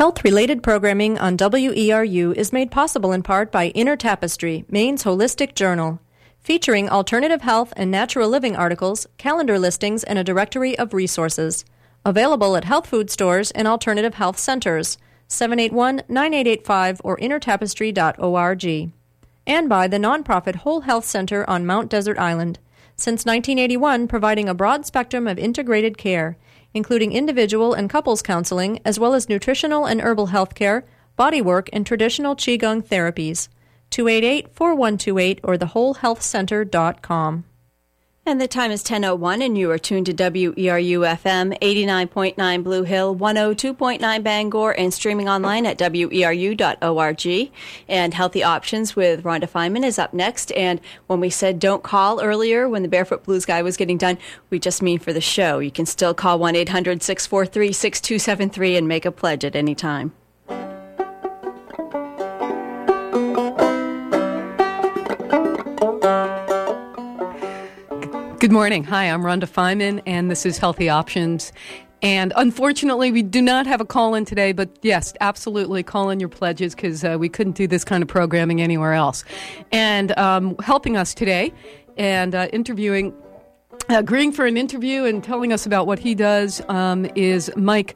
Health related programming on WERU is made possible in part by Inner Tapestry, Maine's holistic journal, featuring alternative health and natural living articles, calendar listings, and a directory of resources. Available at health food stores and alternative health centers. 781 9885 or innertapestry.org. And by the nonprofit Whole Health Center on Mount Desert Island. Since 1981, providing a broad spectrum of integrated care including individual and couples counseling, as well as nutritional and herbal health care, bodywork, and traditional Qigong therapies. 288 4128 or thewholehealthcenter.com. And the time is 10.01 and you are tuned to WERU FM 89.9 Blue Hill, 102.9 Bangor, and streaming online at WERU.org. And Healthy Options with Rhonda Feinman is up next. And when we said don't call earlier when the Barefoot Blues guy was getting done, we just mean for the show. You can still call 1-800-643-6273 and make a pledge at any time. Good morning. Hi, I'm Rhonda Feinman, and this is Healthy Options. And unfortunately, we do not have a call in today, but yes, absolutely call in your pledges because uh, we couldn't do this kind of programming anywhere else. And um, helping us today and uh, interviewing agreeing for an interview and telling us about what he does um, is Mike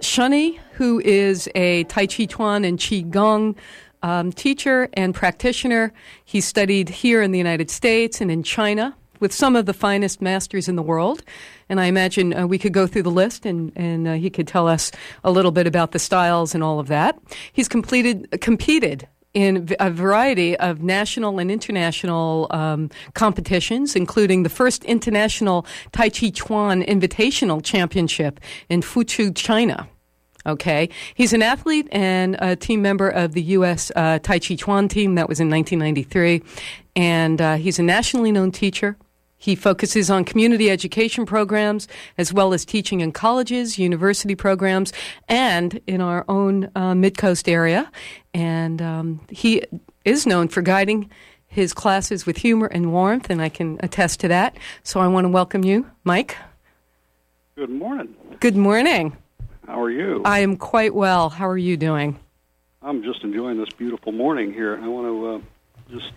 Shunny, who is a Tai Chi Chuan and Qi Gong um, teacher and practitioner. He studied here in the United States and in China with some of the finest masters in the world. And I imagine uh, we could go through the list and, and uh, he could tell us a little bit about the styles and all of that. He's completed, competed in a variety of national and international um, competitions, including the first international Tai Chi Chuan Invitational Championship in Fuzhou, China. Okay. He's an athlete and a team member of the U.S. Uh, Tai Chi Chuan team. That was in 1993. And uh, he's a nationally known teacher he focuses on community education programs as well as teaching in colleges, university programs, and in our own uh, Mid Coast area. And um, he is known for guiding his classes with humor and warmth, and I can attest to that. So I want to welcome you, Mike. Good morning. Good morning. How are you? I am quite well. How are you doing? I'm just enjoying this beautiful morning here. I want to uh, just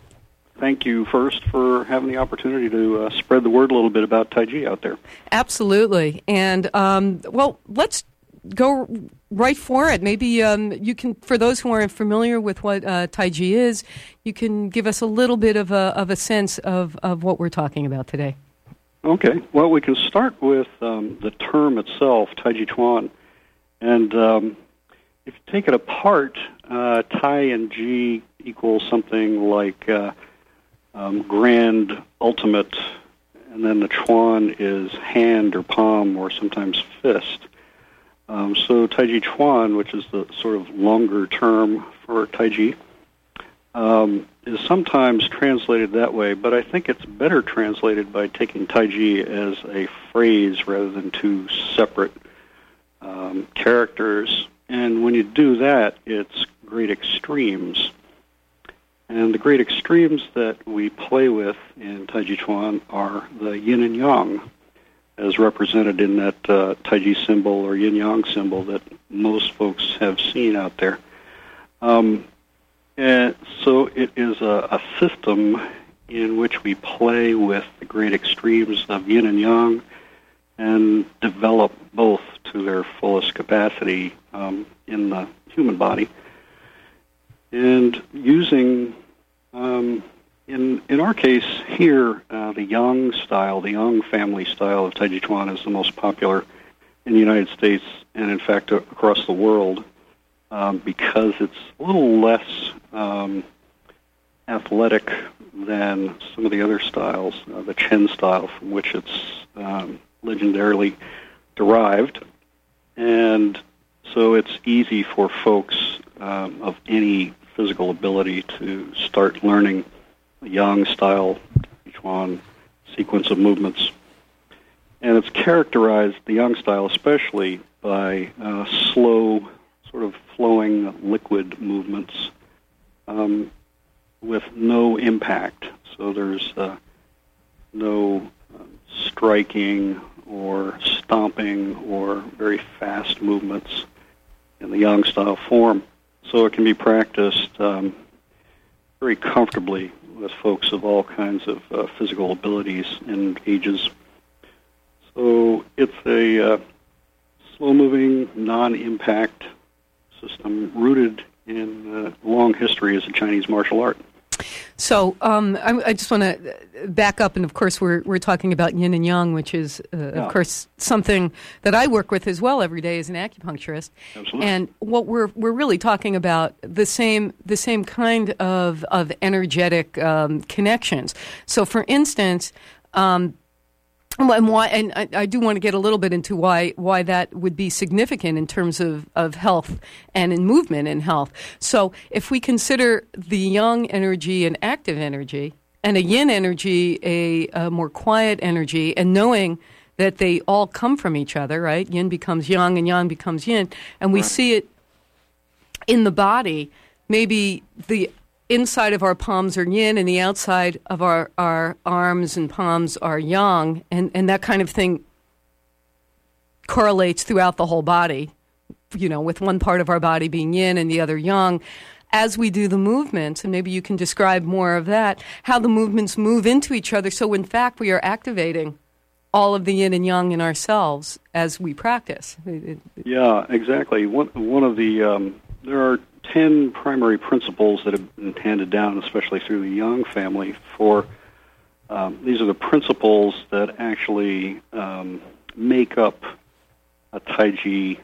thank you first for having the opportunity to uh, spread the word a little bit about Tai Chi out there. Absolutely. And, um, well, let's go right for it. Maybe um, you can, for those who aren't familiar with what uh, Tai Chi is, you can give us a little bit of a, of a sense of, of what we're talking about today. Okay. Well, we can start with um, the term itself, Tai Chi Chuan. And um, if you take it apart, uh, Tai and Ji equals something like uh, um, grand, ultimate, and then the chuan is hand or palm or sometimes fist. Um, so Taiji Chuan, which is the sort of longer term for Taiji, um, is sometimes translated that way, but I think it's better translated by taking Taiji as a phrase rather than two separate um, characters. And when you do that, it's great extremes. And the great extremes that we play with in Taiji Chuan are the yin and yang, as represented in that uh, Taiji symbol or yin yang symbol that most folks have seen out there. Um, and so it is a, a system in which we play with the great extremes of yin and yang and develop both to their fullest capacity um, in the human body and using um, in in our case here, uh, the Yang style, the Yang family style of Tai Chi Chuan is the most popular in the United States and in fact across the world um, because it's a little less um, athletic than some of the other styles, uh, the Chen style from which it's um, legendarily derived, and so it's easy for folks um, of any physical ability to start learning yang style, each sequence of movements. And it's characterized, the yang style especially, by uh, slow, sort of flowing liquid movements um, with no impact. So there's uh, no uh, striking or stomping or very fast movements in the yang style form. So it can be practiced um, very comfortably with folks of all kinds of uh, physical abilities and ages. So it's a uh, slow moving, non impact system rooted in a long history as a Chinese martial art. So um, I, I, just want to back up, and of course, we're we're talking about yin and yang, which is, uh, yeah. of course, something that I work with as well every day as an acupuncturist. Absolutely. And what we're we're really talking about the same the same kind of of energetic um, connections. So, for instance. Um, and why? And I, I, do want to get a little bit into why why that would be significant in terms of, of health and in movement in health. So, if we consider the yang energy and active energy, and a yin energy a, a more quiet energy, and knowing that they all come from each other, right? Yin becomes yang, and yang becomes yin, and we right. see it in the body. Maybe the inside of our palms are yin and the outside of our, our arms and palms are yang, and, and that kind of thing correlates throughout the whole body, you know, with one part of our body being yin and the other yang. As we do the movements, and maybe you can describe more of that, how the movements move into each other. So, in fact, we are activating all of the yin and yang in ourselves as we practice. Yeah, exactly. One, one of the, um, there are 10 primary principles that have been handed down, especially through the Yang family, for um, these are the principles that actually um, make up a Tai Chi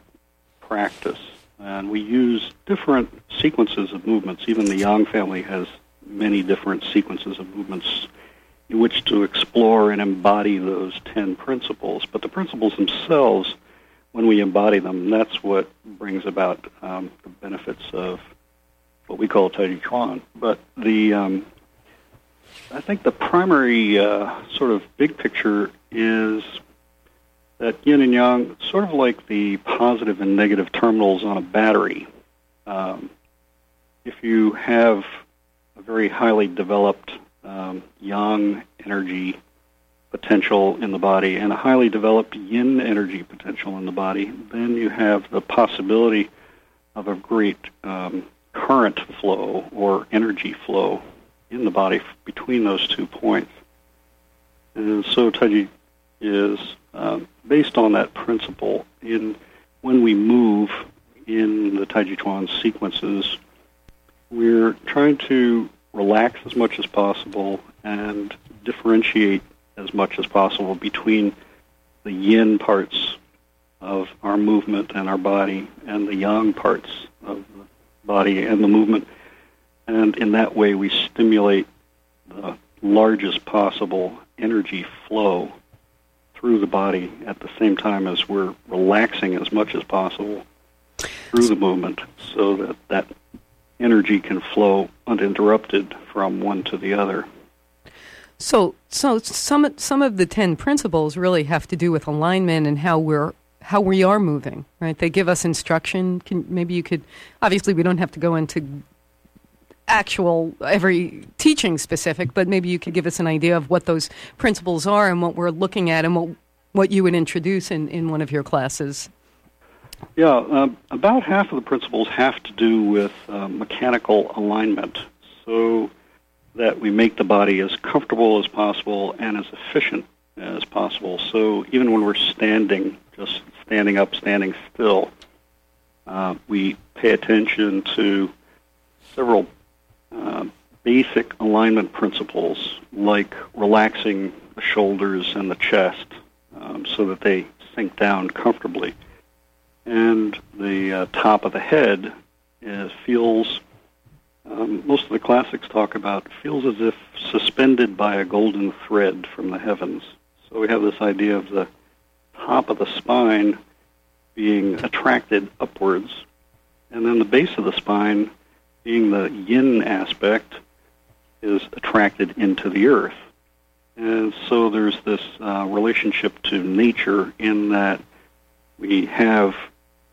practice. And we use different sequences of movements. Even the Yang family has many different sequences of movements in which to explore and embody those 10 principles. But the principles themselves when we embody them, that's what brings about um, the benefits of what we call Tai Chi Chuan. But the um, I think the primary uh, sort of big picture is that yin and yang, sort of like the positive and negative terminals on a battery. Um, if you have a very highly developed um, yang energy potential in the body and a highly developed yin energy potential in the body, then you have the possibility of a great um, current flow or energy flow in the body between those two points. And so Taiji is uh, based on that principle. In when we move in the Taiji Chuan sequences, we're trying to relax as much as possible and differentiate as much as possible between the yin parts of our movement and our body and the yang parts of the body and the movement. And in that way, we stimulate the largest possible energy flow through the body at the same time as we're relaxing as much as possible through the movement so that that energy can flow uninterrupted from one to the other. So, so some some of the ten principles really have to do with alignment and how we're how we are moving, right? They give us instruction. Can, maybe you could. Obviously, we don't have to go into actual every teaching specific, but maybe you could give us an idea of what those principles are and what we're looking at and what what you would introduce in, in one of your classes. Yeah, uh, about half of the principles have to do with uh, mechanical alignment. So that we make the body as comfortable as possible and as efficient as possible. So even when we're standing, just standing up, standing still, uh, we pay attention to several uh, basic alignment principles like relaxing the shoulders and the chest um, so that they sink down comfortably. And the uh, top of the head feels um, most of the classics talk about feels as if suspended by a golden thread from the heavens. So we have this idea of the top of the spine being attracted upwards, and then the base of the spine, being the yin aspect, is attracted into the earth. And so there's this uh, relationship to nature in that we have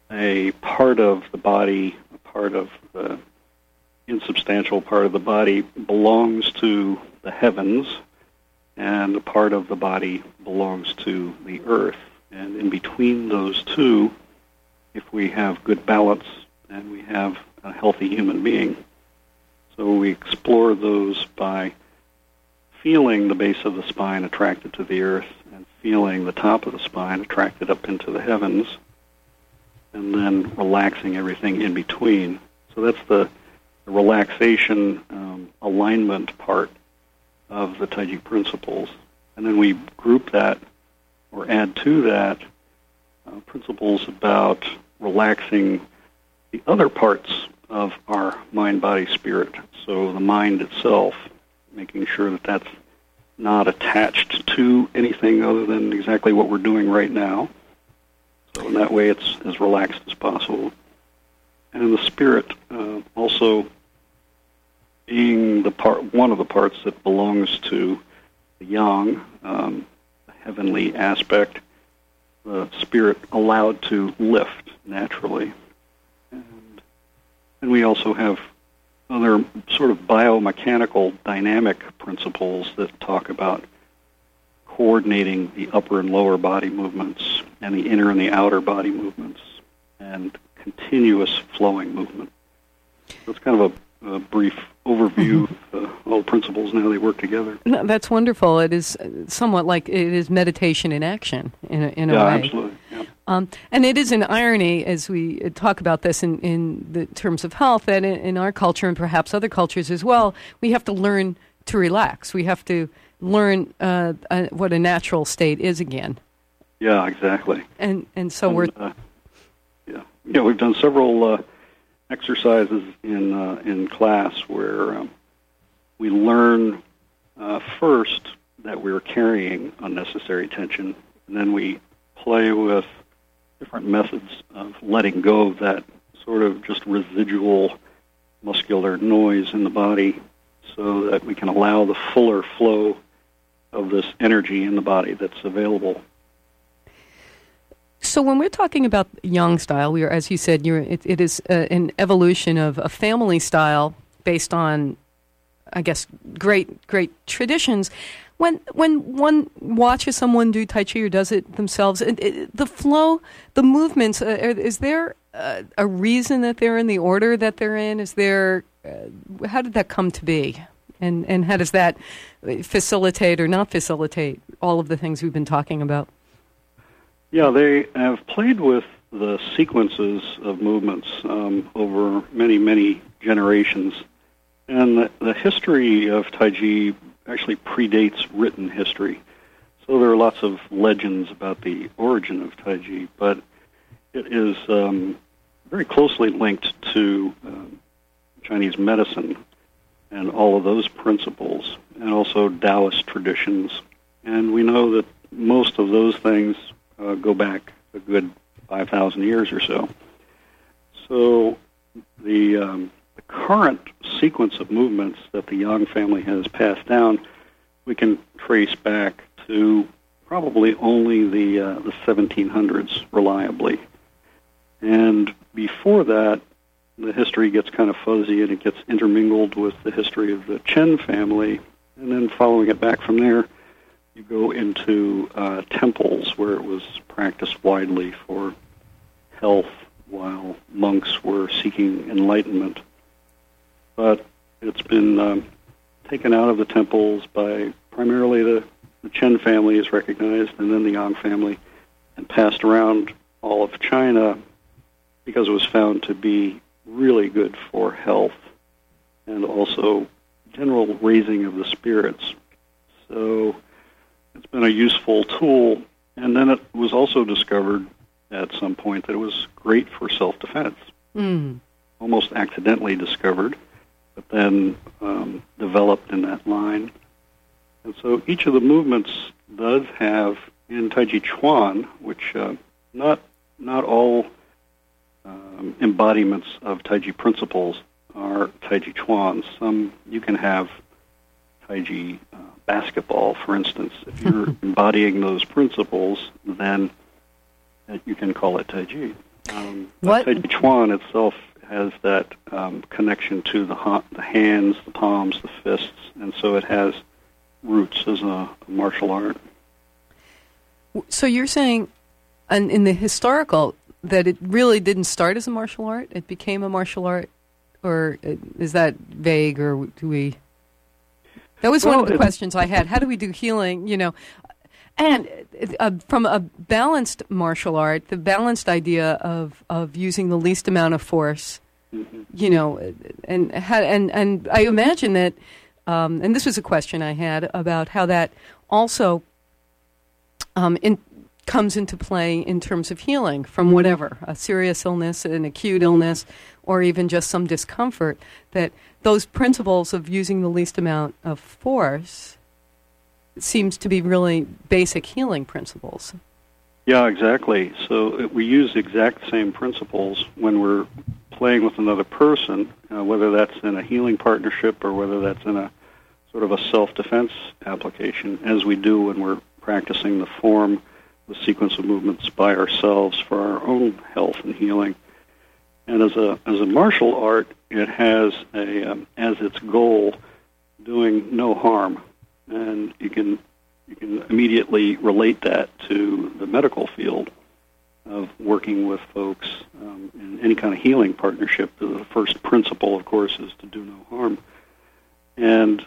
a part of the body, a part of the insubstantial part of the body belongs to the heavens, and a part of the body belongs to the earth. And in between those two, if we have good balance and we have a healthy human being. So we explore those by feeling the base of the spine attracted to the earth and feeling the top of the spine attracted up into the heavens and then relaxing everything in between. So that's the, the relaxation um, alignment part of the Taiji principles. And then we group that or add to that uh, principles about relaxing the other parts of our mind, body, spirit. So the mind itself, making sure that that's not attached to anything other than exactly what we're doing right now. So in that way, it's as relaxed as possible. And the spirit uh, also being the part, one of the parts that belongs to the yang, um, the heavenly aspect, the spirit allowed to lift naturally. And, and we also have other sort of biomechanical dynamic principles that talk about coordinating the upper and lower body movements and the inner and the outer body movements and continuous flowing movement. That's kind of a, a brief overview mm-hmm. of uh, all the principles and how they work together. No, that's wonderful. It is somewhat like it is meditation in action in a, in a yeah, way. Absolutely. Yeah. Um, and it is an irony as we talk about this in, in the terms of health that in, in our culture and perhaps other cultures as well, we have to learn to relax. We have to learn uh, uh, what a natural state is again. Yeah, exactly. And and so and, we're uh, yeah yeah we've done several uh, exercises in uh, in class where um, we learn uh, first that we're carrying unnecessary tension, and then we play with different methods of letting go of that sort of just residual muscular noise in the body so that we can allow the fuller flow of this energy in the body that's available. So when we're talking about yang style, we are, as you said, it, it is uh, an evolution of a family style based on, I guess, great great traditions. When when one watches someone do tai chi or does it themselves, it, it, the flow, the movements, uh, is there uh, a reason that they're in the order that they're in? Is there uh, how did that come to be? And, and how does that facilitate or not facilitate all of the things we've been talking about? Yeah, they have played with the sequences of movements um, over many, many generations. And the, the history of Taiji actually predates written history. So there are lots of legends about the origin of Taiji, but it is um, very closely linked to um, Chinese medicine and all of those principles, and also Taoist traditions. And we know that most of those things uh, go back a good 5,000 years or so. So the, um, the current sequence of movements that the Yang family has passed down, we can trace back to probably only the, uh, the 1700s reliably. And before that, the history gets kind of fuzzy and it gets intermingled with the history of the Chen family. And then following it back from there, you go into uh, temples where it was practiced widely for health while monks were seeking enlightenment. But it's been um, taken out of the temples by primarily the, the Chen family is recognized and then the Yang family and passed around all of China because it was found to be really good for health and also general raising of the spirits. So it's a useful tool. And then it was also discovered at some point that it was great for self defense. Mm. Almost accidentally discovered, but then um, developed in that line. And so each of the movements does have in Taiji Chuan, which uh, not not all um, embodiments of Taiji principles are Taiji Chuan. Some you can have Taiji uh, basketball, for instance. If you're embodying those principles, then uh, you can call it Taiji. Um, what? Chi Chuan itself has that um, connection to the, ha- the hands, the palms, the fists, and so it has roots as a, a martial art. So you're saying, and in the historical that it really didn't start as a martial art? It became a martial art, or is that vague, or do we? That was Well, one of the questions I had. How do we do healing? You know, and uh, from a balanced martial art, the balanced idea of of using the least amount of force, you know, and and and I imagine that, um, and this was a question I had about how that also um, in, comes into play in terms of healing from whatever a serious illness, an acute illness, or even just some discomfort. That those principles of using the least amount of force seems to be really basic healing principles. Yeah, exactly. So uh, we use the exact same principles when we're playing with another person, uh, whether that's in a healing partnership or whether that's in a sort of a self-defense application, as we do when we're practicing the form, the sequence of movements by ourselves for our own health and healing. And as a as a martial art, it has a um, as its goal doing no harm, and you can you can immediately relate that to the medical field of working with folks um, in any kind of healing partnership. The first principle, of course, is to do no harm, and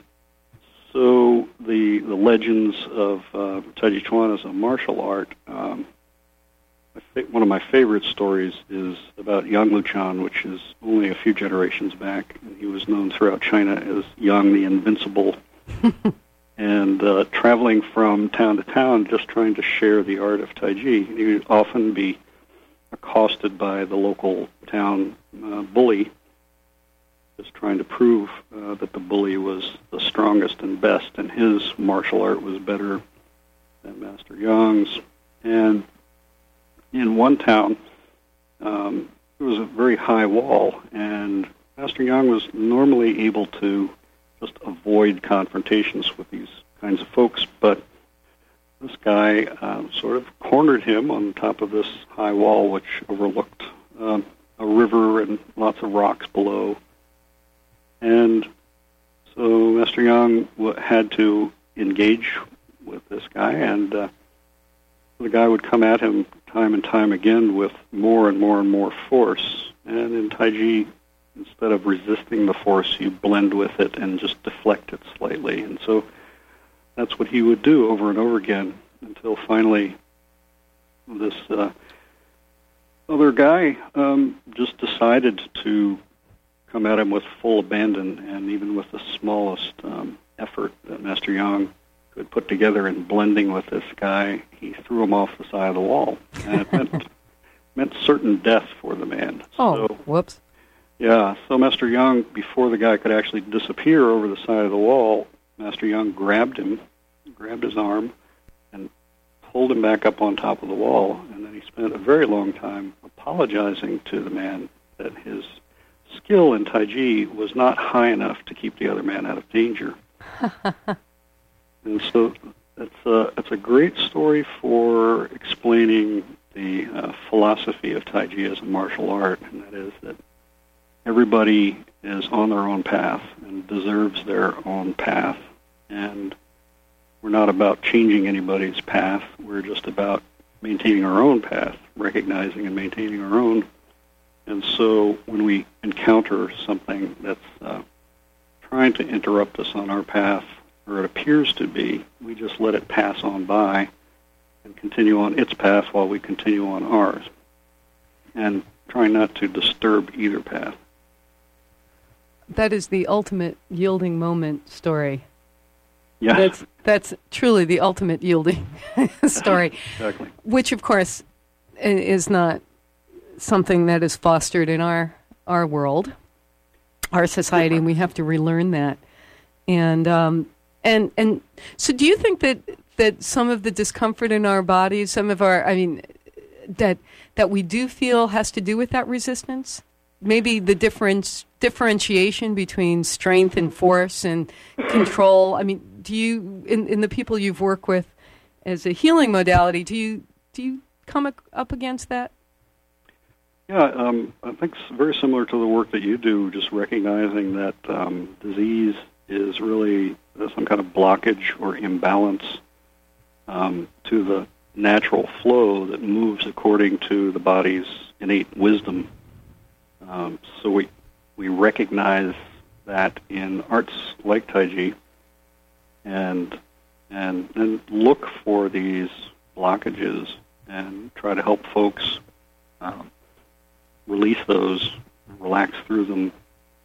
so the the legends of uh, Tai Chuan as a martial art. Um, I think one of my favorite stories is about Yang Luchan, which is only a few generations back, he was known throughout China as Yang the Invincible and uh, traveling from town to town just trying to share the art of Tai Chi. He would often be accosted by the local town uh, bully, just trying to prove uh, that the bully was the strongest and best, and his martial art was better than Master Yang's. And in one town, um, there was a very high wall, and Master Yang was normally able to just avoid confrontations with these kinds of folks. But this guy uh, sort of cornered him on top of this high wall, which overlooked um, a river and lots of rocks below. And so Master Yang w- had to engage with this guy, and uh, the guy would come at him time and time again with more and more and more force. And in Tai Chi, instead of resisting the force, you blend with it and just deflect it slightly. And so that's what he would do over and over again until finally this uh, other guy um, just decided to come at him with full abandon and even with the smallest um, effort that Master Yang could put together in blending with this guy, he threw him off the side of the wall. And it meant, meant certain death for the man. Oh, So, whoops. yeah, so Master Yang, before the guy could actually disappear over the side of the wall, Master Yang grabbed him, grabbed his arm, and pulled him back up on top of the wall. And then he spent a very long time apologizing to the man that his skill in Tai Chi was not high enough to keep the other man out of danger. and so it's a, it's a great story for explaining the uh, philosophy of Tai Chi as a martial art, and that is that everybody is on their own path and deserves their own path. And we're not about changing anybody's path. We're just about maintaining our own path, recognizing and maintaining our own. And so when we encounter something that's uh, trying to interrupt us on our path, or it appears to be, we just let it pass on by and continue on its path while we continue on ours. And try not to disturb either path. That is the ultimate yielding moment story. Yeah, That's that's truly the ultimate yielding story, exactly. which of course is not something that is fostered in our our world, our society, and we have to relearn that. And um, and and so, do you think that that some of the discomfort in our bodies, some of our, I mean, that that we do feel has to do with that resistance? Maybe the difference differentiation between strength and force and control. I mean, do you in in the people you've worked with as a healing modality, do you do you come up against that? Yeah, um, I think it's very similar to the work that you do, just recognizing that um, disease is really uh, some kind of blockage or imbalance um, to the natural flow that moves according to the body's innate wisdom. Um, so we we recognize that in arts like Taiji, and and then look for these blockages and try to help folks um, release those, relax through them,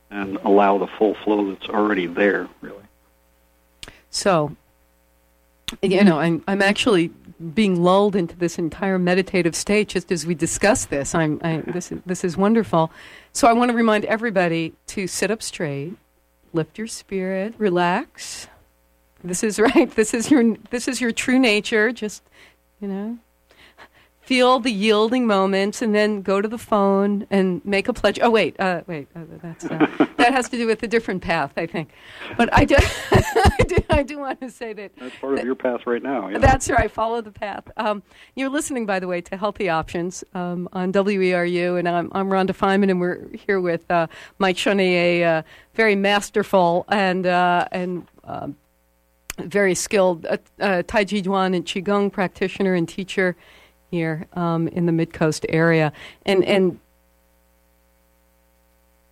and allow the full flow that's already there. Really. So, you know, I'm I'm actually being lulled into this entire meditative state just as we discuss this. I'm I, this is, this is wonderful. So I want to remind everybody to sit up straight, lift your spirit, relax. This is right. This is your this is your true nature. Just you know, feel the yielding moments, and then go to the phone and make a pledge. Oh wait, uh, wait, uh, that's uh, that has to do with a different path, I think. But I do, I do, I do want to say that that's part of your path right now. Yeah. That's right. Follow the path. Um, you're listening, by the way, to Healthy Options um, on WERU, and I'm, I'm Rhonda Feinman, and we're here with uh, Mike Shoney, a uh, very masterful and uh, and um, very skilled uh, uh, Tai Chi Chuan and Qigong practitioner and teacher here um, in the Mid Coast area, and and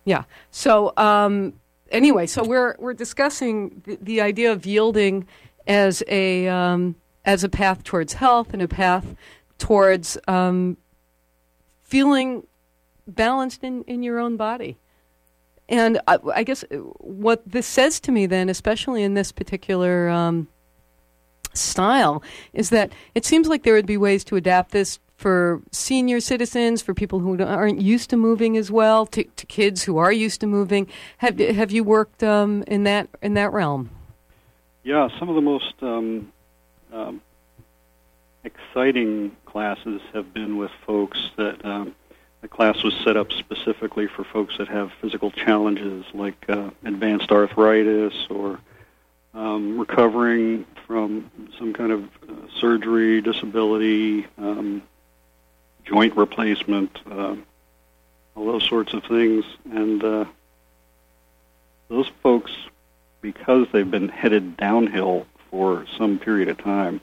yeah. So um, anyway, so we're we're discussing the, the idea of yielding as a um, as a path towards health and a path towards um, feeling balanced in, in your own body. And I, I, guess what this says to me then, especially in this particular um, style, is that it seems like there would be ways to adapt this for senior citizens, for people who aren't used to moving as well, to, to kids who are used to moving. Have have you worked um, in that in that realm? Yeah, some of the most um, um, exciting classes have been with folks that um, the class was set up specifically for folks that have physical challenges like uh, advanced arthritis or um, recovering from some kind of uh, surgery, disability, um, joint replacement, uh, all those sorts of things. And uh, those folks, because they've been headed downhill for some period of time,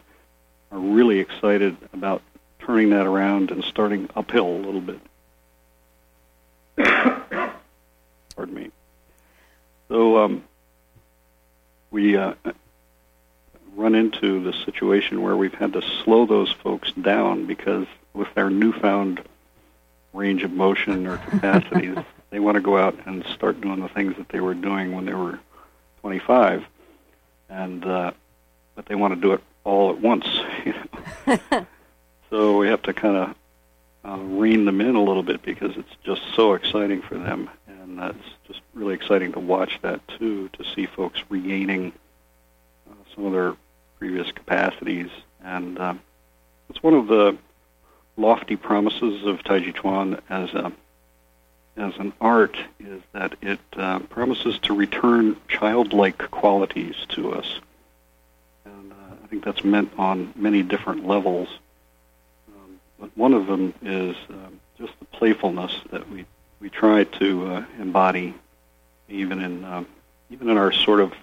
are really excited about turning that around and starting uphill a little bit. Pardon me. So um, we uh, run into the situation where we've had to slow those folks down because with their newfound range of motion or capacities, they want to go out and start doing the things that they were doing when they were 25, and uh, but they want to do it all at once. You know? so we have to kind of uh, rein them in a little bit because it's just so exciting for them, and that's just really exciting to watch that too. To see folks regaining uh, some of their previous capacities, and um, it's one of the lofty promises of Taiji Chuan as a as an art is that it uh, promises to return childlike qualities to us, and uh, I think that's meant on many different levels. But one of them is um, just the playfulness that we we try to uh, embody, even in uh, even in our sort of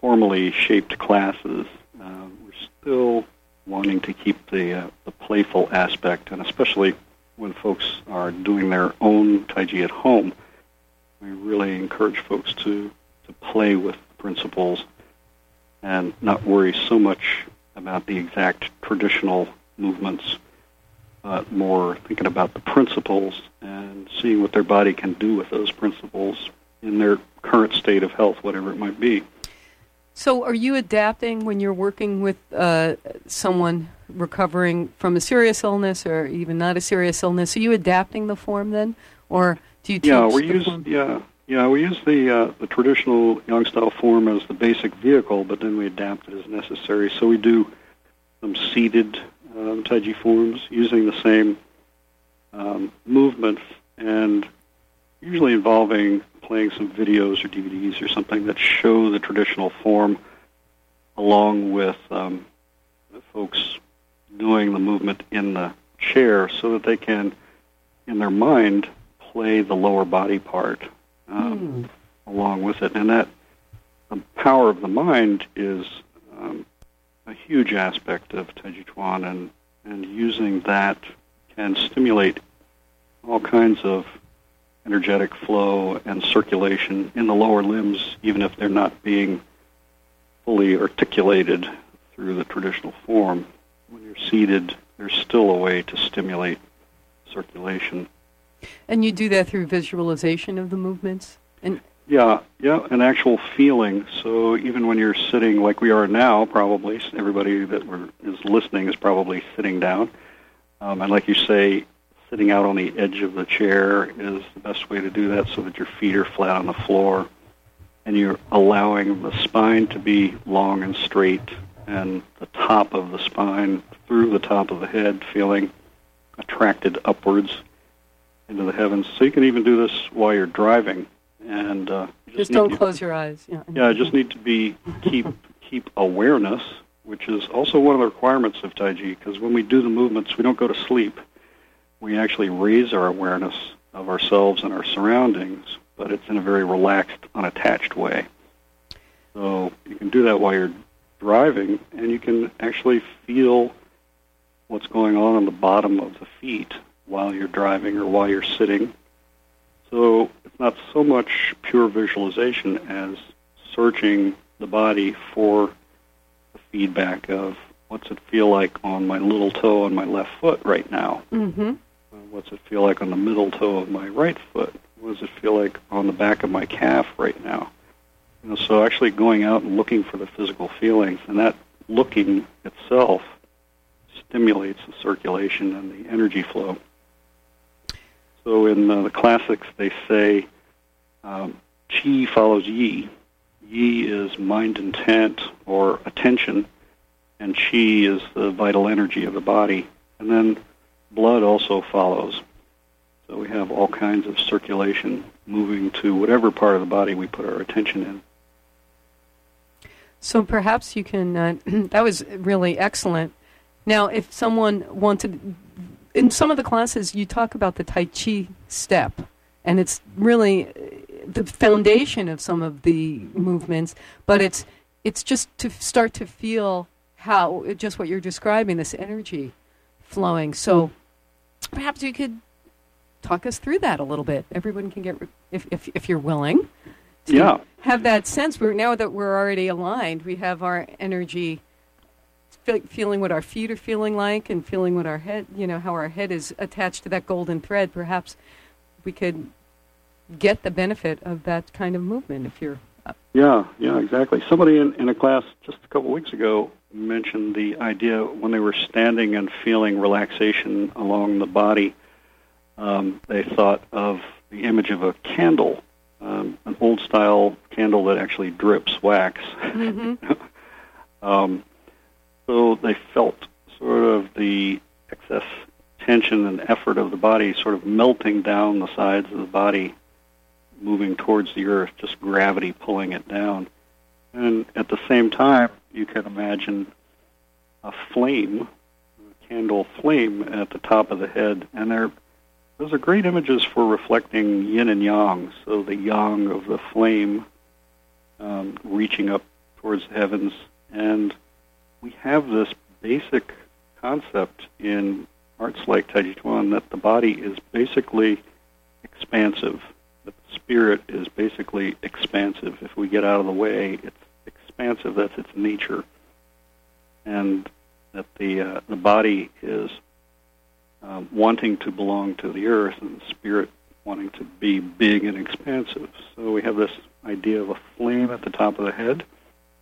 formally shaped classes. Uh, we're still wanting to keep the uh, the playful aspect, and especially when folks are doing their own taiji at home, we really encourage folks to to play with the principles and not worry so much about the exact traditional movements but more thinking about the principles and seeing what their body can do with those principles in their current state of health, whatever it might be. So, are you adapting when you're working with uh, someone recovering from a serious illness or even not a serious illness? Are you adapting the form then, or do you? yeah, we use form? yeah yeah we use the uh, the traditional yang style form as the basic vehicle, but then we adapt it as necessary. So we do some seated um, Taiji forms using the same um, movements and usually involving playing some videos or DVDs or something that show the traditional form along with um, folks doing the movement in the chair so that they can, in their mind, play the lower body part um, mm. along with it. And that the power of the mind is um, a huge aspect of Taiji Chuan, and, and using that can stimulate all kinds of energetic flow and circulation in the lower limbs, even if they're not being fully articulated through the traditional form. When you're seated, there's still a way to stimulate circulation. And you do that through visualization of the movements? And yeah, yeah, an actual feeling. So even when you're sitting like we are now, probably everybody that is listening is probably sitting down. Um, and like you say, sitting out on the edge of the chair is the best way to do that so that your feet are flat on the floor and you're allowing the spine to be long and straight and the top of the spine through the top of the head feeling attracted upwards into the heavens. So you can even do this while you're driving and uh, just, just don't close your eyes. Yeah. Yeah, just need to be keep keep awareness, which is also one of the requirements of Tai Chi. Because when we do the movements, we don't go to sleep. We actually raise our awareness of ourselves and our surroundings, but it's in a very relaxed, unattached way. So you can do that while you're driving, and you can actually feel what's going on on the bottom of the feet while you're driving or while you're sitting so it's not so much pure visualization as searching the body for the feedback of what's it feel like on my little toe on my left foot right now? Mm-hmm. Uh, what's it feel like on the middle toe of my right foot? What does it feel like on the back of my calf right now? You know, so actually going out and looking for the physical feelings, and that looking itself stimulates the circulation and the energy flow. So in uh, the classics, they say um, chi follows yi. Yi is mind intent or attention, and chi is the vital energy of the body. And then blood also follows. So we have all kinds of circulation moving to whatever part of the body we put our attention in. So perhaps you can, uh, that was really excellent. Now, if someone wanted in some of the classes you talk about the Tai Chi step, and it's really uh, the foundation of some of the movements. But it's it's just to start to feel how just what you're describing this energy flowing. So perhaps you could talk us through that a little bit. Everyone can get if if if you're willing. yeah. Have that sense. We're now that we're already aligned. We have our energy feeling what our feet are feeling like and feeling what our head, you know, how our head is attached to that golden thread, perhaps we could get the benefit of that kind of movement if you're. Up. Yeah, yeah, exactly. Somebody in, in a class just a couple of weeks ago mentioned the idea when they were standing and feeling relaxation along the body, um, they thought of the image of a candle, um, an old style candle that actually drips wax. Mm-hmm. um, so they felt sort of the excess tension and effort of the body sort of melting down the sides of the body, moving towards the earth, just gravity pulling it down. And at the same time, you can imagine a flame, a candle flame at the top of the head, and there, those are great images for reflecting yin and yang. So the yang of the flame um, reaching up towards the heavens, and we have this basic concept in arts like Tai Chi Chuan that the body is basically expansive. that The spirit is basically expansive. If we get out of the way, it's expansive. That's its nature, and that the uh, the body is um, wanting to belong to the earth, and the spirit wanting to be big and expansive. So we have this idea of a flame at the top of the head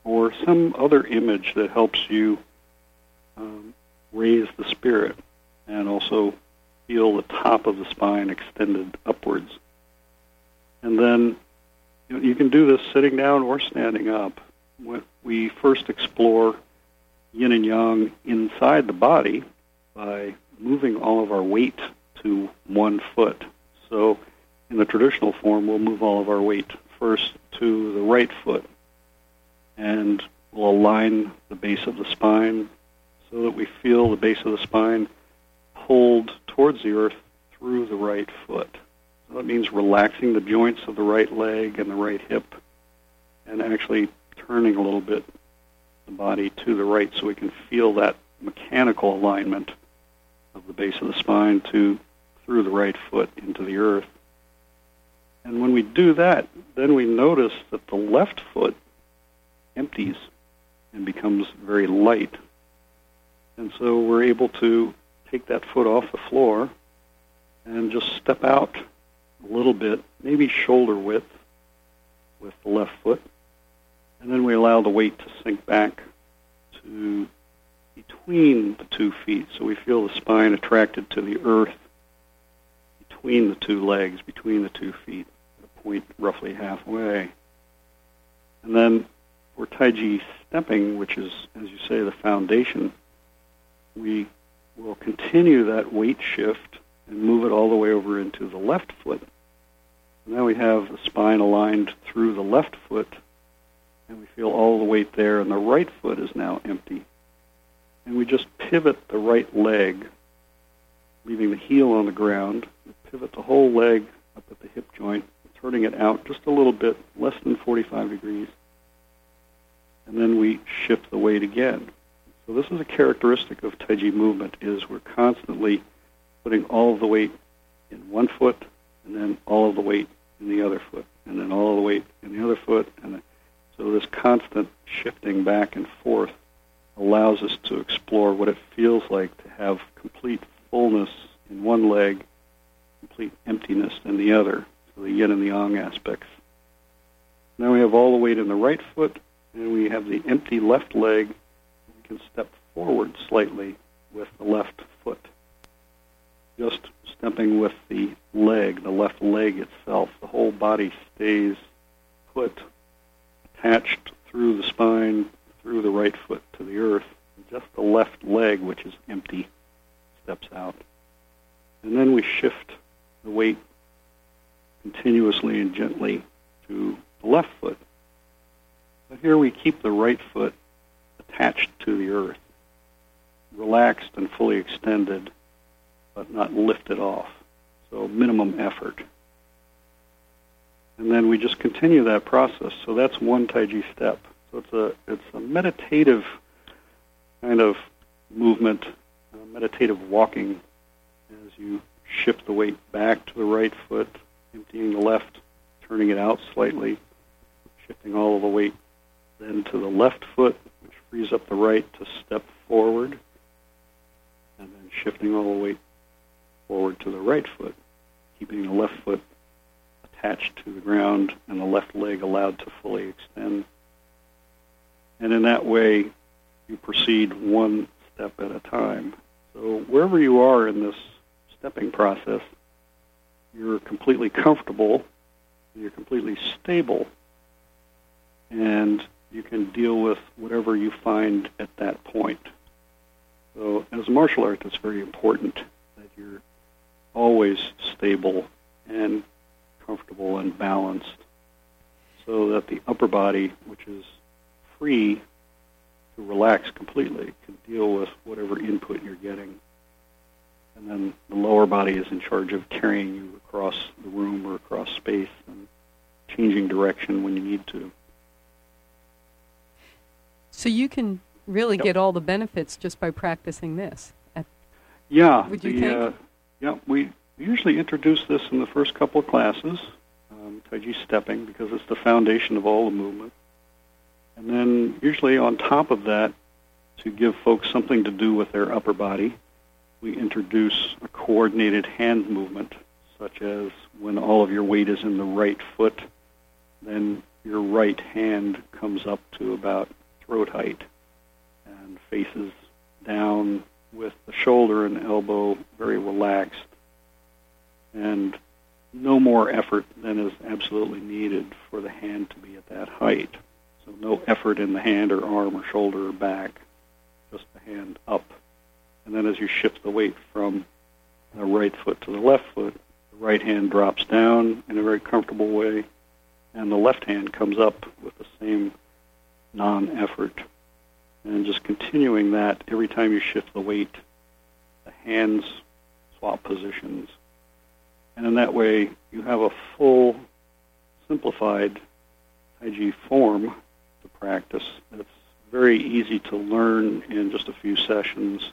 or some other image that helps you um, raise the spirit and also feel the top of the spine extended upwards. And then you, know, you can do this sitting down or standing up. We first explore yin and yang inside the body by moving all of our weight to one foot. So in the traditional form, we'll move all of our weight first to the right foot and we'll align the base of the spine so that we feel the base of the spine pulled towards the earth through the right foot. So that means relaxing the joints of the right leg and the right hip and actually turning a little bit the body to the right so we can feel that mechanical alignment of the base of the spine to through the right foot into the earth. And when we do that, then we notice that the left foot empties and becomes very light. And so we're able to take that foot off the floor and just step out a little bit, maybe shoulder width with the left foot. And then we allow the weight to sink back to between the two feet. So we feel the spine attracted to the earth between the two legs, between the two feet point roughly halfway. And then for Taiji stepping, which is, as you say, the foundation, we will continue that weight shift and move it all the way over into the left foot. Now we have the spine aligned through the left foot, and we feel all the weight there, and the right foot is now empty. And we just pivot the right leg, leaving the heel on the ground, pivot the whole leg up at the hip joint, turning it out just a little bit, less than 45 degrees. And then we shift the weight again. So this is a characteristic of Tai Chi movement is we're constantly putting all of the weight in one foot and then all of the weight in the other foot and then all of the weight in the other foot and so this constant shifting back and forth allows us to explore what it feels like to have complete fullness in one leg, complete emptiness in the other so the yin and the yang aspects. Now we have all the weight in the right foot, and we have the empty left leg. We can step forward slightly with the left foot. Just stepping with the leg, the left leg itself. The whole body stays put, attached through the spine, through the right foot to the earth. Just the left leg, which is empty, steps out. And then we shift the weight continuously and gently to the left foot. But here we keep the right foot attached to the earth, relaxed and fully extended, but not lifted off. So minimum effort. And then we just continue that process. So that's one Taiji step. So it's a it's a meditative kind of movement, meditative walking as you shift the weight back to the right foot, emptying the left, turning it out slightly, shifting all of the weight then to the left foot, which frees up the right to step forward, and then shifting all the weight forward to the right foot, keeping the left foot attached to the ground and the left leg allowed to fully extend. And in that way, you proceed one step at a time. So wherever you are in this stepping process, you're completely comfortable, you're completely stable, and you can deal with whatever you find at that point. So, as a martial art, it's very important that you're always stable and comfortable and balanced so that the upper body, which is free to relax completely, can deal with whatever input you're getting and then the lower body is in charge of carrying you across the room or across space and changing direction when you need to. So you can really yep. get all the benefits just by practicing this. yeah. Would you the, think? Uh, yeah, we usually introduce this in the first couple of classes, um, Taiji stepping, because it's the foundation of all the movement. And then usually on top of that, to give folks something to do with their upper body, we introduce a coordinated hand movement, such as when all of your weight is in the right foot, then your right hand comes up to about throat height and faces down with the shoulder and elbow very relaxed and no more effort than is absolutely needed for the hand to be at that height. So no effort in the hand or arm or shoulder or back, just the hand up and then as you shift the weight from the right foot to the left foot, the right hand drops down in a very comfortable way, and the left hand comes up with the same non-effort. And just continuing that every time you shift the weight, the hands swap positions. And in that way, you have a full, simplified Taiji form to practice. that's very easy to learn in just a few sessions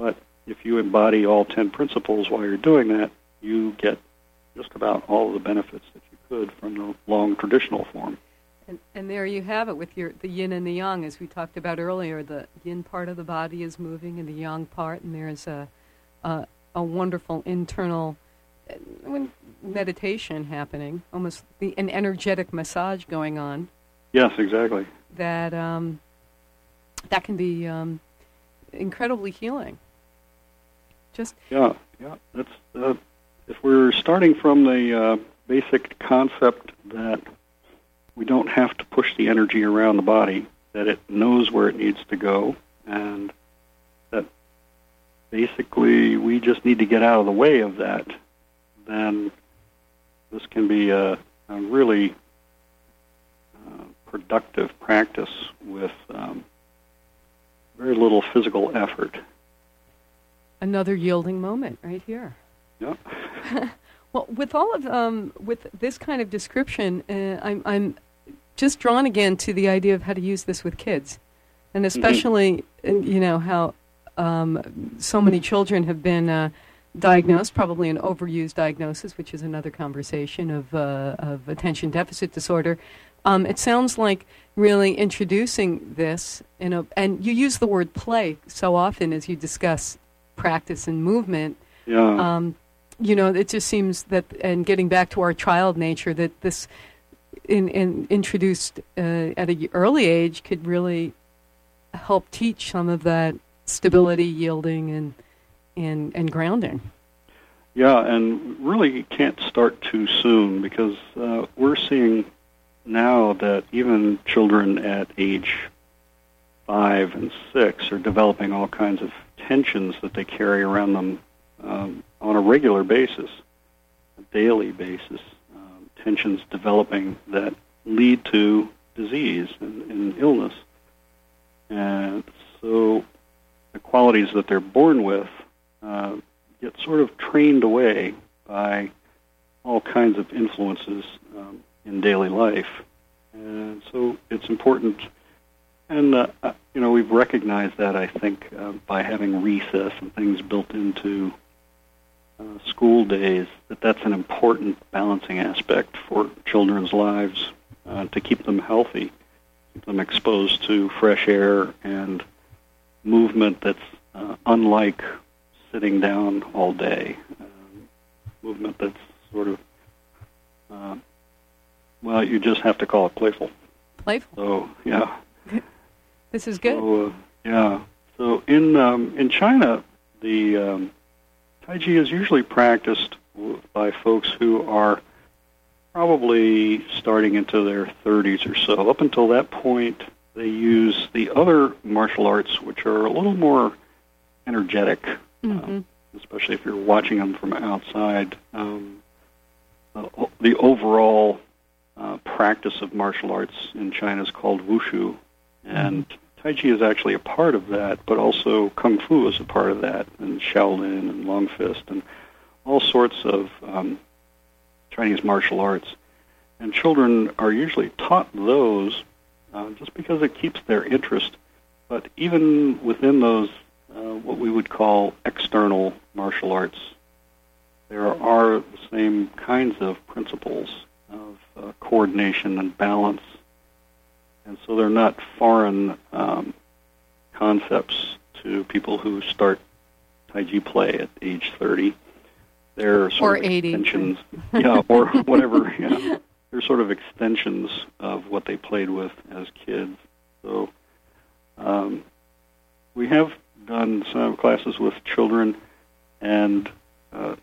but if you embody all 10 principles while you're doing that, you get just about all of the benefits that you could from the long traditional form. And, and there you have it with your the yin and the yang, as we talked about earlier. The yin part of the body is moving, and the yang part, and there's a a, a wonderful internal uh, meditation happening, almost the, an energetic massage going on. Yes, exactly. That um, that can be um, incredibly healing. Just yeah, yeah. That's uh, if we're starting from the uh, basic concept that we don't have to push the energy around the body, that it knows where it needs to go, and that basically we just need to get out of the way of that, then this can be a, a really uh, productive practice with um, very little physical effort. Another yielding moment right here. Yep. well, with all of um, with this kind of description, uh, I'm I'm just drawn again to the idea of how to use this with kids, and mm-hmm. especially mm-hmm. you know how um, so many children have been uh, diagnosed, probably an overused diagnosis, which is another conversation of uh, of attention deficit disorder. Um, it sounds like really introducing this in a, and you use the word play so often as you discuss practice and movement. Yeah. Um, you know, it just seems that, and getting back to our child nature, that this, in, in introduced uh, at an early age, could really help teach some of that stability, yielding, and and and grounding. Yeah, and really can't start too soon because uh, we're seeing now that even children at age five and six are developing all kinds of tensions that they carry around them um, on a regular basis, a daily basis, um, tensions developing that lead to disease and, and illness. And so the qualities that they're born with uh, get sort of trained away by all kinds of influences um, in daily life. And so it's important and uh, uh, you know we've recognized that I think uh, by having recess and things built into uh, school days that that's an important balancing aspect for children's lives uh, to keep them healthy, keep them exposed to fresh air and movement that's uh, unlike sitting down all day, um, movement that's sort of uh, well, you just have to call it playful. Playful. So yeah. This is good. So, uh, yeah. So in um, in China, the um, Tai Chi is usually practiced by folks who are probably starting into their 30s or so. Up until that point, they use the other martial arts, which are a little more energetic, mm-hmm. um, especially if you're watching them from outside. Um, the, the overall uh, practice of martial arts in China is called wushu, and Tai Chi is actually a part of that, but also Kung Fu is a part of that, and Shaolin and Long Fist and all sorts of um, Chinese martial arts. And children are usually taught those uh, just because it keeps their interest. But even within those, uh, what we would call external martial arts, there are the same kinds of principles of uh, coordination and balance and so they're not foreign um, concepts to people who start Tai Chi play at age 30. They're sort or of 80. extensions, yeah, or whatever. Yeah, they're sort of extensions of what they played with as kids. So um, we have done some classes with children, and uh,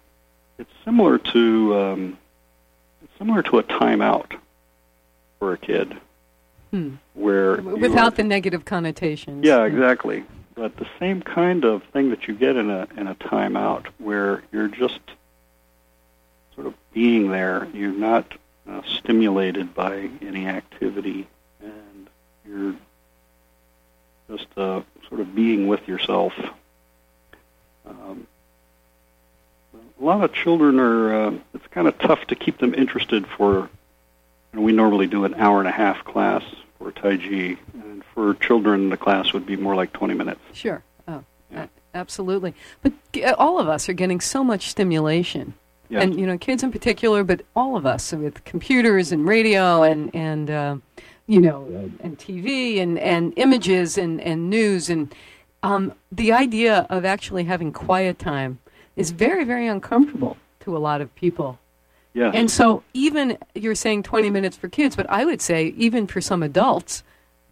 it's similar to um, it's similar to a timeout for a kid. Hmm. Where without the negative connotations. Yeah, exactly. But the same kind of thing that you get in a in a timeout, where you're just sort of being there. You're not uh, stimulated by any activity, and you're just uh, sort of being with yourself. Um, a lot of children are. Uh, it's kind of tough to keep them interested for and we normally do an hour and a half class for Tai Chi, and for children, the class would be more like 20 minutes. Sure. Oh, yeah. absolutely. But uh, all of us are getting so much stimulation. And, you know, kids in particular, but all of us with computers and radio and, and uh, you know, and TV and, and images and, and news. And um, the idea of actually having quiet time is very, very uncomfortable to a lot of people. Yes. And so, even you're saying 20 minutes for kids, but I would say even for some adults,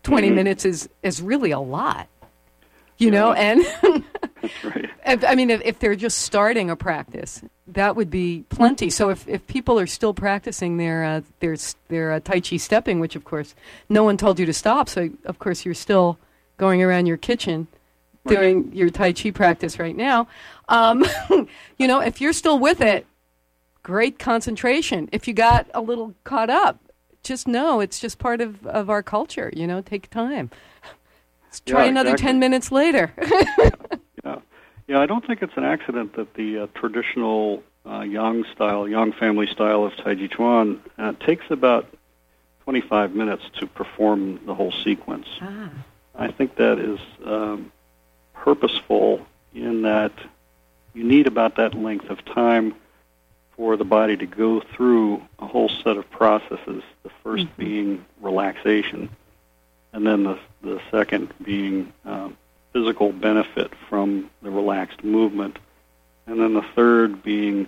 20 Mhm. minutes is, is really a lot. You know, and right. I mean, if, if they're just starting a practice, that would be plenty. So if, if people are still practicing their uh, their their uh, Tai Chi stepping, which of course no one told you to stop, so of course you're still going around your kitchen doing your Tai Chi practice right now. Um, you know, if you're still with it, great concentration. If you got a little caught up, just know it's just part of, of our culture. You know, take time. Let's try Yeah, another exactly. 10 minutes later. Yeah, yeah. I don't think it's an accident that the uh, traditional uh, Yang style, Yang family style of Tai Chi Chuan uh, takes about 25 minutes to perform the whole sequence. ah. I think that is um, purposeful in that you need about that length of time for the body to go through a whole set of processes. The 1st Mhm. being relaxation, and then the the second being um, physical benefit from the relaxed movement, and then the third being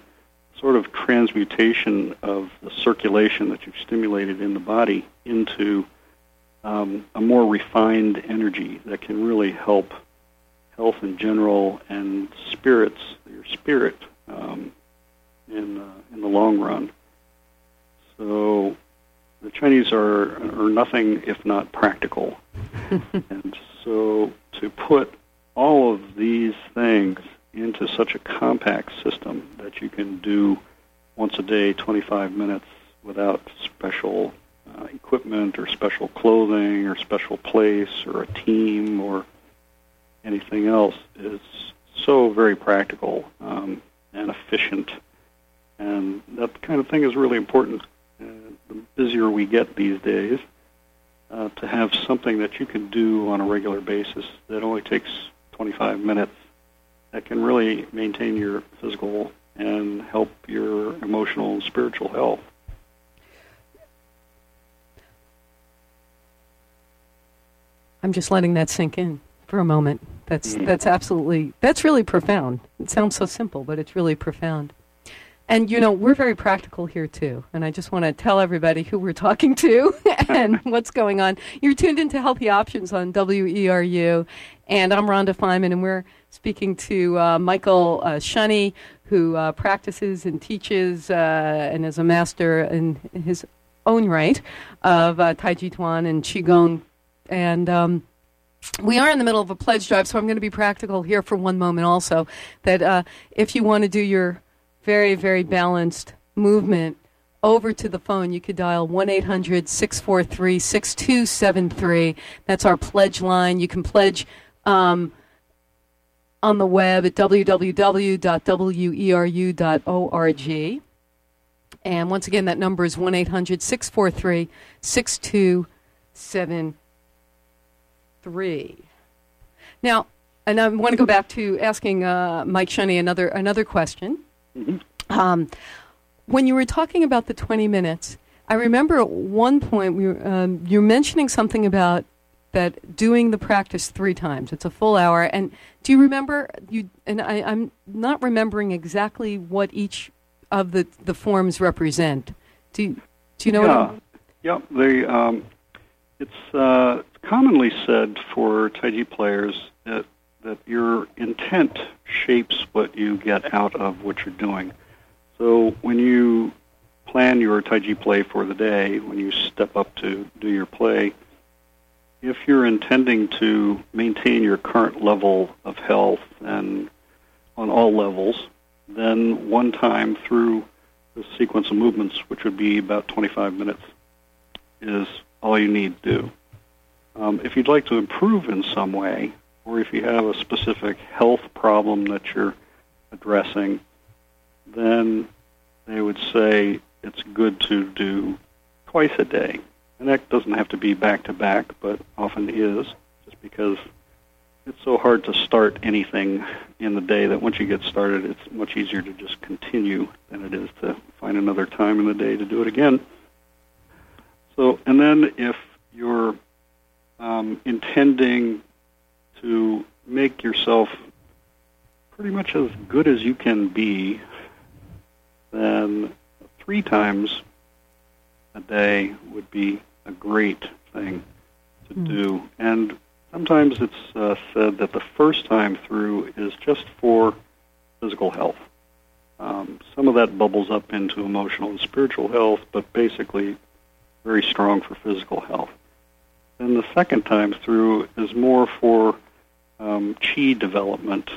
sort of transmutation of the circulation that you've stimulated in the body into um, a more refined energy that can really help health in general and spirits, your spirit, um, in uh, in the long run. So the Chinese are are nothing if not practical, and so to put all of these things into such a compact system that you can do once a day, 25 minutes, without special uh, equipment or special clothing or special place or a team or anything else is so very practical um, and efficient. And that kind of thing is really important. Uh, the busier we get these days, uh, to have something that you can do on a regular basis that only takes 25 minutes that can really maintain your physical and help your emotional and spiritual health. I'm just letting that sink in for a moment. That's Mhm. that's absolutely that's really profound. It sounds so simple, but it's really profound. And you know, we're very practical here too. And I just want to tell everybody who we're talking to and what's going on. You're tuned into Healthy Options on WERU, and I'm Rhonda Feynman, and we're speaking to uh, Michael uh, who uh, practices and teaches uh, and is a master in his own right of uh, Tai Chi Chuan and Qigong. And um, we are in the middle of a pledge drive, so I'm going to be practical here for one moment also. That uh, if you want to do your very, very balanced movement over to the phone, you could dial 1 800 643 6273. That's our pledge line. You can pledge um, on the web at www.weru.org. And once again, that number is 1 800 643 6273. Now, and I want to go back to asking uh, Mike Shunny another, another question. Mhm. Um, when you were talking about the 20 minutes, I remember at one point we were, um, you were mentioning something about that doing the practice three times. It's a full hour. And do you remember you? And I, I'm not remembering exactly what each of the, the forms represent. Do you, do you know? yeah. What Yep. They, um, it's uh, commonly said for Tai Chi players that, that your intent shapes what you get out of what you're doing. So when you plan your Tai Chi play for the day, when you step up to do your play, if you're intending to maintain your current level of health and on all levels, then one time through the sequence of movements, which would be about 25 minutes, is all you need to do. Um, if you'd like to improve in some way, or if you have a specific health problem that you're addressing, then they would say it's good to do twice a day. And that doesn't have to be back to back, but often is, just because it's so hard to start anything in the day that once you get started, it's much easier to just continue than it is to find another time in the day to do it again. So, and then if you're um, intending to make yourself pretty much as good as you can be, then three times a day would be a great thing to mm. do. And sometimes it's uh, said that the first time through is just for physical health. Um, some of that bubbles up into emotional and spiritual health, but basically very strong for physical health. Then the second time through is more for um, chi development,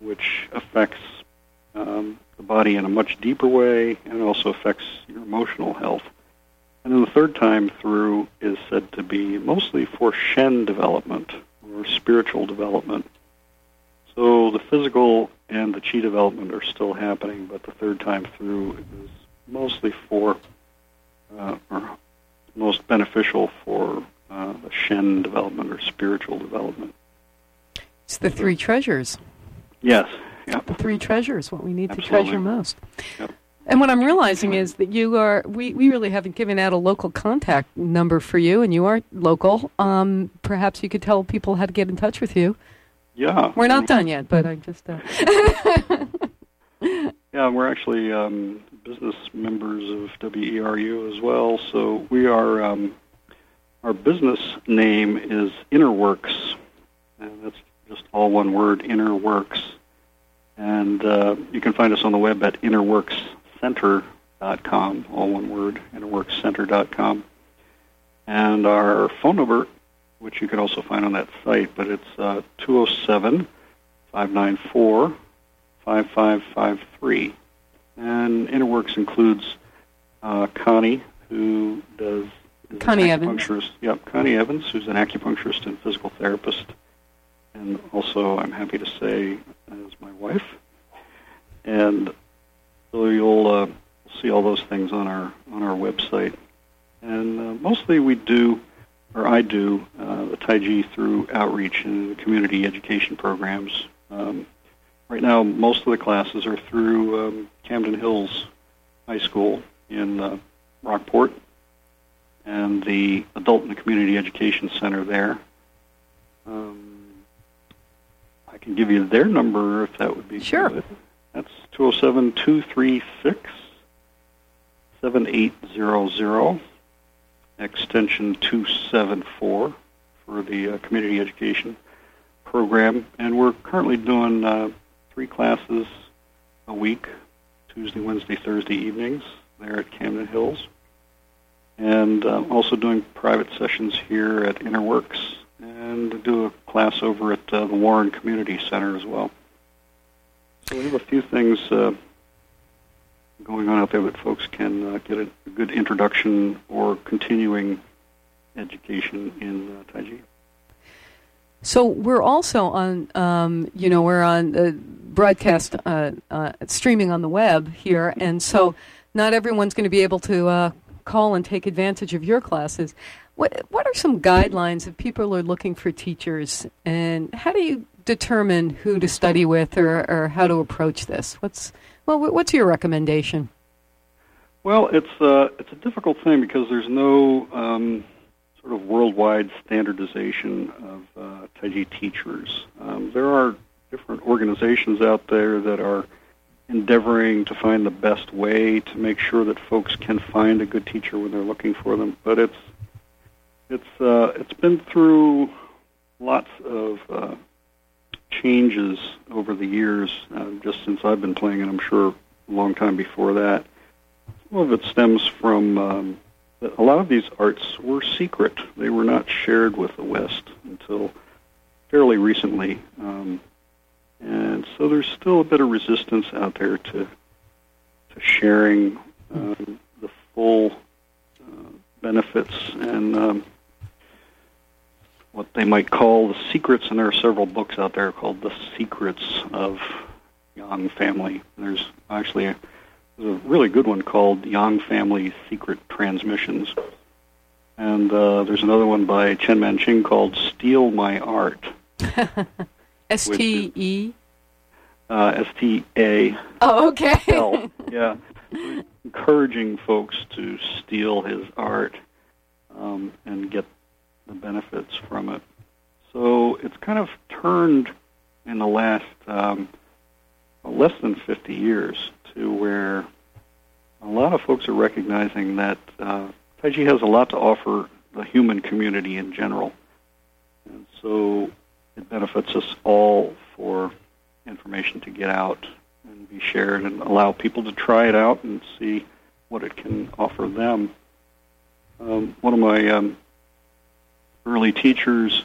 which affects um, the body in a much deeper way and also affects your emotional health. And then the third time through is said to be mostly for Shen development or spiritual development. So the physical and the chi development are still happening, but the third time through is mostly for, uh, or most beneficial for uh, the Shen development or spiritual development. It's the three treasures. Yes. Yep. The three treasures, what we need Absolutely. to treasure most. Yep. And what I'm realizing is that you are, we, we really haven't given out a local contact number for you, and you are local. Um, perhaps you could tell people how to get in touch with you. Yeah. We're not done yet, but I just. Uh... yeah, we're actually um, business members of WERU as well. So we are, um, our business name is Innerworks, and that's just all one word, Innerworks. And uh, you can find us on the web at innerworkscenter.com, all one word, innerworkscenter.com. And our phone number, which you can also find on that site, but it's uh, 207 594 5553. And Innerworks includes uh, Connie, who does Connie Evans. Yep, Connie Evans, who's an acupuncturist and physical therapist, and also I'm happy to say as my wife. And so you'll uh, see all those things on our on our website. And uh, mostly we do, or I do, uh, the Tai Chi through outreach and community education programs. Um, right now, most of the classes are through um, Camden Hills High School in uh, Rockport and the Adult and Community Education Center there. Um, I can give you their number if that would be sure. Good. That's 207 236 7800, extension 274 for the uh, community education program. And we're currently doing uh, three classes a week Tuesday, Wednesday, Thursday evenings there at Camden Hills. And uh, also doing private sessions here at Innerworks and do a class over at uh, the Warren Community Center as well. So we have a few things uh, going on out there that folks can uh, get a, good introduction or continuing education in uh, Tai Chi. So we're also on, um, you know, we're on the broadcast, uh, uh, streaming on the web here, and so not everyone's going to be able to uh, call and take advantage of your classes. What what are some guidelines if people are looking for teachers, and how do you determine who to study with or, or how to approach this? What's well, what's your recommendation? Well, it's uh, it's a difficult thing because there's no um, sort of worldwide standardization of uh, teachers. Um, there are different organizations out there that are endeavoring to find the best way to make sure that folks can find a good teacher when they're looking for them. But it's it's uh, it's been through lots of uh, changes over the years, uh, just since I've been playing, and I'm sure a long time before that. Some of it stems from um, a lot of these arts were secret; they were not shared with the West until fairly recently. Um, and so there's still a bit of resistance out there to to sharing um, the full uh, benefits and um, what they might call the secrets, and there are several books out there called The Secrets of Yang Family. There's actually a, there's a really good one called Yang Family Secret Transmissions. And uh, there's another one by Chen Manching called Steal My Art. S T E. Uh, S T A. Oh, okay. L. Yeah, encouraging folks to steal his art um, and get the benefits from it. So it's kind of turned in the last um, less than 50 years to where a lot of folks are recognizing that uh, Taiji has a lot to offer the human community in general. And so it benefits us all for information to get out and be shared and allow people to try it out and see what it can offer them. Um, one of my um, early teachers,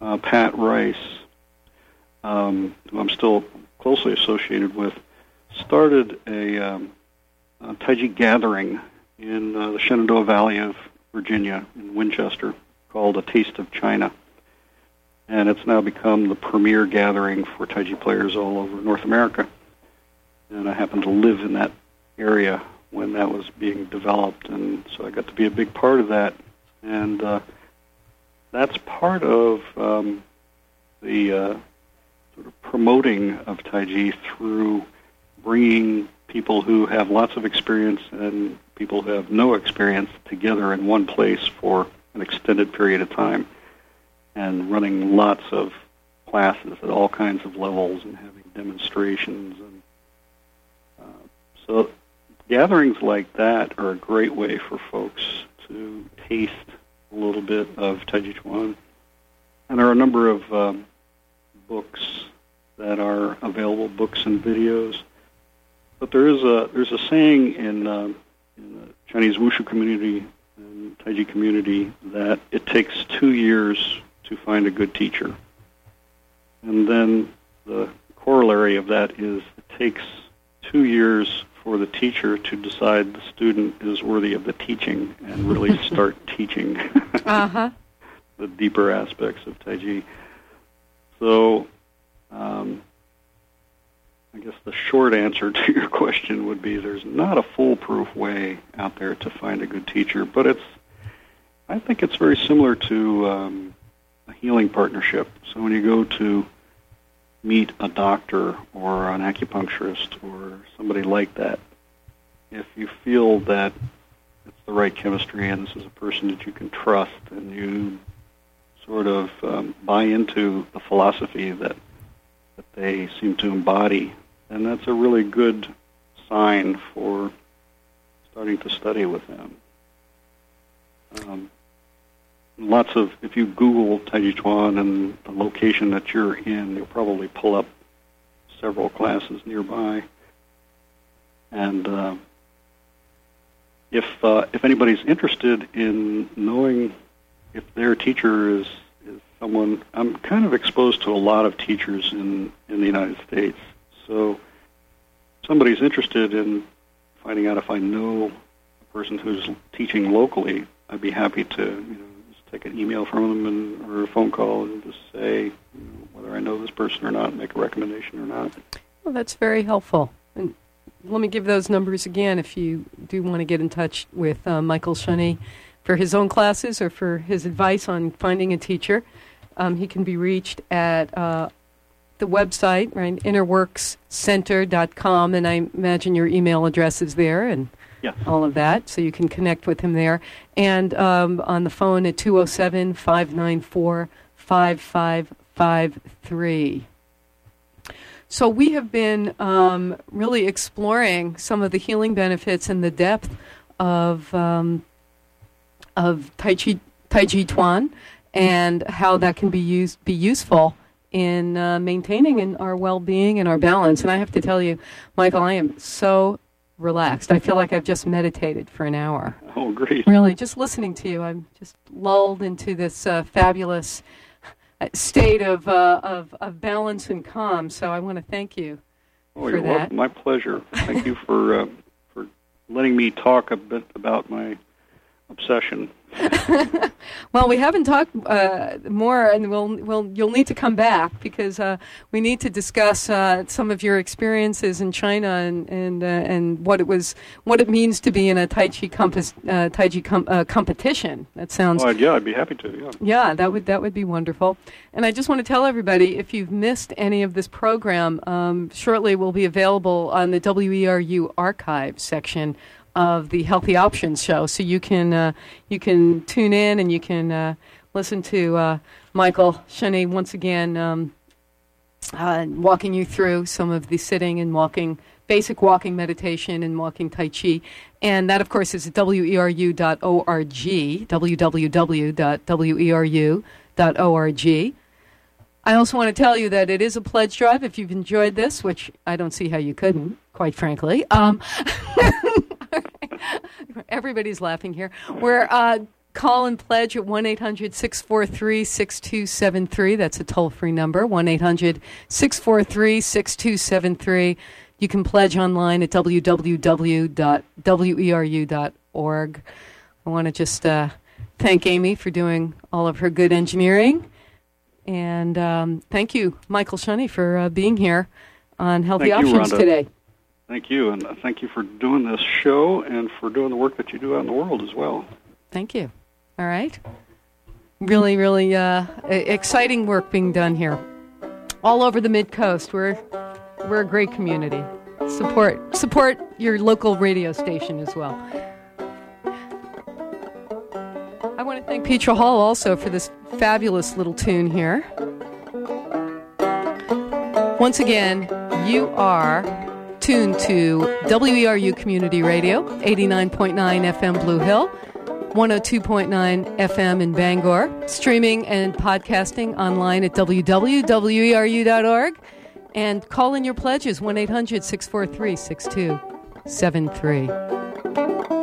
uh, Pat Rice, um, who I'm still closely associated with, started a, um, a Taiji gathering in uh, the Shenandoah Valley of Virginia in Winchester called A Taste of China. And it's now become the premier gathering for Taiji players all over North America. And I happened to live in that area when that was being developed, and so I got to be a big part of that. And uh, that's part of um, the uh, sort of promoting of Taiji through bringing people who have lots of experience and people who have no experience together in one place for an extended period of time and running lots of classes at all kinds of levels and having demonstrations and uh, so gatherings like that are a great way for folks to taste a little bit of Taiji Chuan. And there are a number of um, books that are available, books and videos. But there is a there's a saying in, uh, in the Chinese Wushu community and Taiji community that it takes two years to find a good teacher. And then the corollary of that is it takes two years for the teacher to decide the student is worthy of the teaching and really start teaching uh-huh. the deeper aspects of Taiji. So, um, I guess the short answer to your question would be there's not a foolproof way out there to find a good teacher, but it's I think it's very similar to um, a healing partnership. So when you go to meet a doctor or an acupuncturist or somebody like that, if you feel that it's the right chemistry and this is a person that you can trust and you sort of um, buy into the philosophy that that they seem to embody, then that's a really good sign for starting to study with them. Um, lots of if you Google Taiji Chuan and the location that you're in, you'll probably pull up several classes nearby. And uh, if uh, if anybody's interested in knowing if their teacher is is someone, I'm kind of exposed to a lot of teachers in in the United States. So, if somebody's interested in finding out if I know a person who's teaching locally, I'd be happy to you know take an email from them and, or a phone call and just say you know, whether I know this person or not, make a recommendation or not. Well, that's very helpful. And let me give those numbers again if you do want to get in touch with uh, Michael Shunny for his own classes or for his advice on finding a teacher. Um, he can be reached at uh, the website, right, innerworkscenter.com, and I imagine your email address is there and Yes. all of that, so you can connect with him there. And um, on the phone at 207 594 5553. So we have been um, really exploring some of the healing benefits and the depth of um, of Tai Chi Tai Chi Chuan and how that can be used be useful in uh, maintaining in our well-being and our balance. And I have to tell you, Michael, I am so relaxed. I feel like I've just meditated for an hour. Oh, great. Really, just listening to you, I'm just lulled into this uh, fabulous uh, state of, uh, of of balance and calm. So I want to thank you Oh, for you're that. welcome. My pleasure. Thank you for uh, for letting me talk a bit about my obsession. well, we haven't talked uh, more, and we'll, we'll, you'll need to come back because uh, we need to discuss uh, some of your experiences in China and and uh, and what it was, what it means to be in a Tai Chi, compass, uh, tai chi com- uh, competition. That sounds. Oh, yeah, I'd be happy to. Yeah. Yeah, that would that would be wonderful. And I just want to tell everybody if you've missed any of this program, um, shortly will be available on the WERU archive section of the Healthy Options show, so you can uh, you can tune in and you can uh, listen to uh, Michael Shunny once again um, uh, walking you through some of the sitting and walking, basic walking meditation and walking Tai Chi, and that of course is weru.org, www.weru.org. I also want to tell you that it is a pledge drive. If you've enjoyed this, which I don't see how you couldn't, quite frankly. Um, Everybody's laughing here. We're uh, call and pledge at 1 800 643 6273. That's a toll free number 1 800 643 6273. You can pledge online at www.weru.org. I want to just uh, thank Amy for doing all of her good engineering. And um, thank you, Michael Shunny, for uh, being here on Healthy Thank Options Rhonda. today. Thank you, and thank you for doing this show and for doing the work that you do out in the world as well. Thank you. All right. Really, really uh, exciting work being done here, all over the mid coast. We're we're a great community. Support support your local radio station as well. I want to thank Petra Hall also for this fabulous little tune here. Once again, you are tuned to WERU Community Radio, 89.9 FM Blue Hill, 102.9 FM in Bangor, streaming and podcasting online at www.weru.org, and call in your pledges 1 800 643 6273.